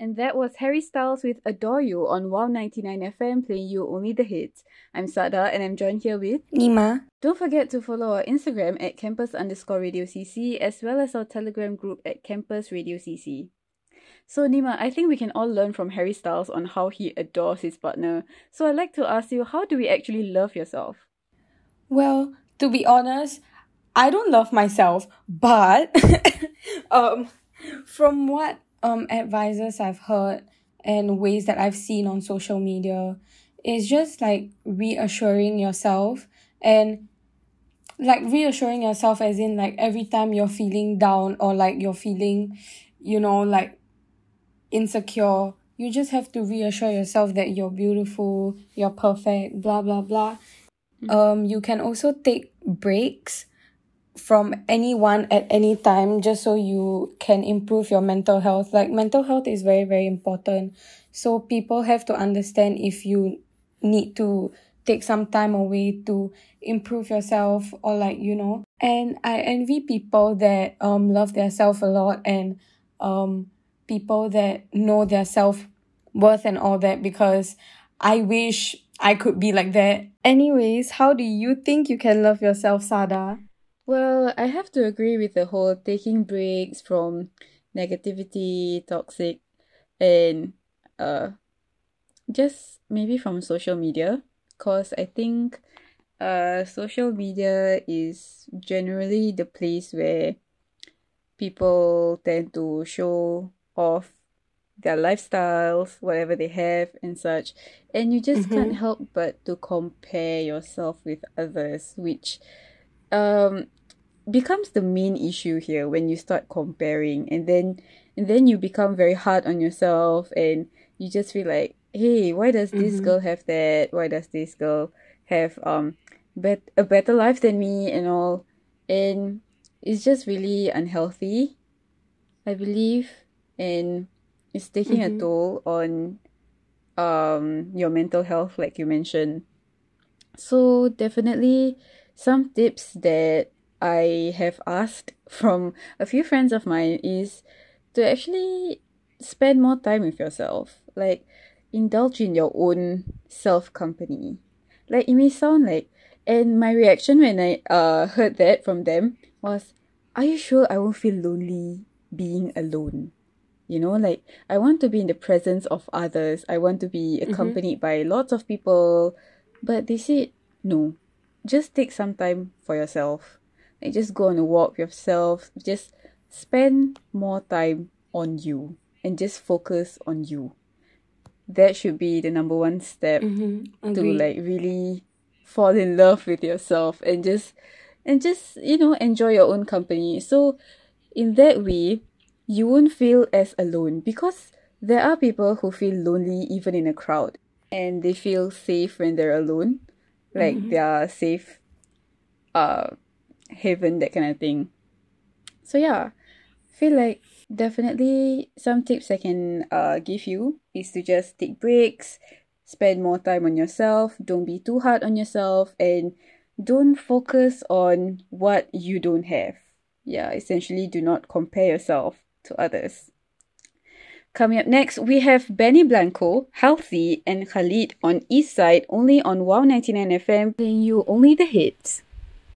And that was Harry Styles with Adore You on Wow 99 FM playing you only the hits. I'm Sada and I'm joined here with Nima. Don't forget to follow our Instagram at campus underscore radio CC as well as our Telegram group at campus radio CC. So Nima, I think we can all learn from Harry Styles on how he adores his partner. So I'd like to ask you, how do we actually love yourself? Well, to be honest, I don't love myself, but um from what um advisors I've heard and ways that I've seen on social media is just like reassuring yourself and like reassuring yourself as in like every time you're feeling down or like you're feeling you know like insecure you just have to reassure yourself that you're beautiful you're perfect blah blah blah mm-hmm. um you can also take breaks from anyone at any time just so you can improve your mental health. Like mental health is very very important. So people have to understand if you need to take some time away to improve yourself or like you know. And i envy people that um love their self a lot and um people that know their self worth and all that because i wish i could be like that. Anyways how do you think you can love yourself sada well, I have to agree with the whole taking breaks from negativity, toxic, and uh, just maybe from social media. Cause I think uh, social media is generally the place where people tend to show off their lifestyles, whatever they have, and such. And you just mm-hmm. can't help but to compare yourself with others, which um becomes the main issue here when you start comparing and then and then you become very hard on yourself and you just feel like hey why does this mm-hmm. girl have that why does this girl have um bet a better life than me and all and it's just really unhealthy i believe and it's taking mm-hmm. a toll on um your mental health like you mentioned so definitely some tips that I have asked from a few friends of mine is to actually spend more time with yourself. Like indulge in your own self company. Like it may sound like and my reaction when I uh heard that from them was, Are you sure I won't feel lonely being alone? You know, like I want to be in the presence of others. I want to be mm-hmm. accompanied mm-hmm. by lots of people. But they said no. Just take some time for yourself like just go on a walk with yourself. Just spend more time on you and just focus on you. That should be the number one step mm-hmm. to like really fall in love with yourself and just and just you know enjoy your own company. So in that way, you won't feel as alone because there are people who feel lonely even in a crowd and they feel safe when they're alone. Like mm-hmm. they are safe uh haven, that kind of thing. So yeah, feel like definitely some tips I can uh give you is to just take breaks, spend more time on yourself, don't be too hard on yourself, and don't focus on what you don't have. Yeah, essentially do not compare yourself to others. Coming up next, we have Benny Blanco, Halsey, and Khalid on East Side, only on Wow 99 FM, playing you only the hits.